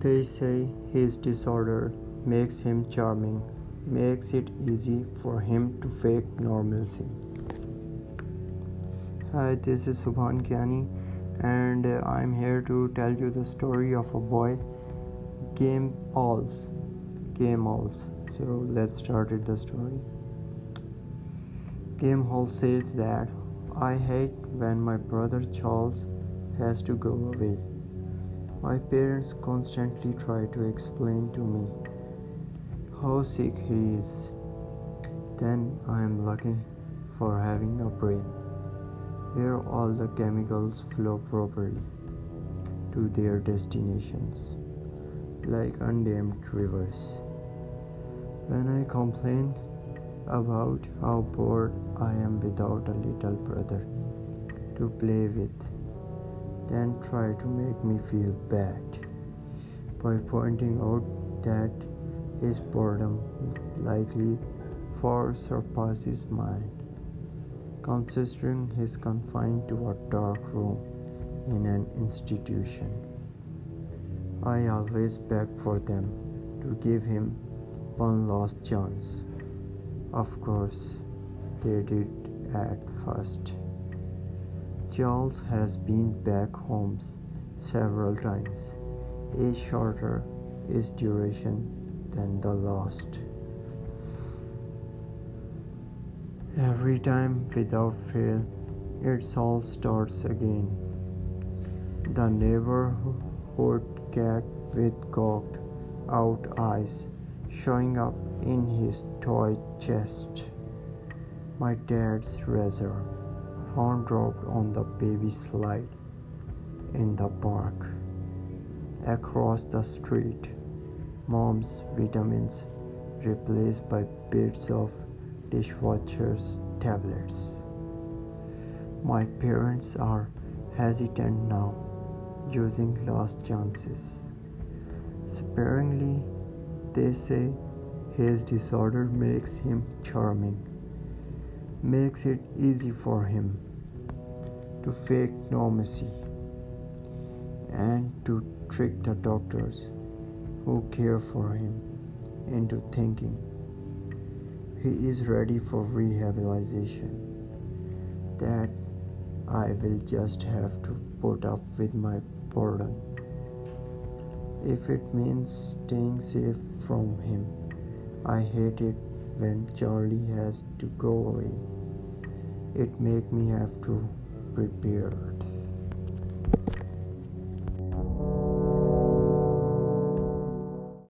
They say his disorder makes him charming, makes it easy for him to fake normalcy. Hi, this is Subhan Kiani, and uh, I'm here to tell you the story of a boy, Game Alls. Game Alls. So let's start the story. Game Hall says that I hate when my brother Charles has to go away. My parents constantly try to explain to me how sick he is. Then I am lucky for having a brain where all the chemicals flow properly to their destinations like undammed rivers. When I complain about how bored I am without a little brother to play with, then try to make me feel bad by pointing out that his boredom likely far surpasses mine, considering he's confined to a dark room in an institution. I always beg for them to give him one last chance. Of course, they did at first. Charles has been back home several times, a shorter is duration than the last. Every time without fail, it all starts again. The neighborhood cat with gouged out eyes showing up in his toy chest. My dad's razor found dropped on the baby slide in the park. Across the street, mom's vitamins replaced by bits of dishwasher's tablets. My parents are hesitant now, using last chances. Sparingly, they say his disorder makes him charming makes it easy for him to fake normalcy and to trick the doctors who care for him into thinking he is ready for rehabilitation that I will just have to put up with my burden if it means staying safe from him I hate it when Charlie has to go away. It make me have to prepare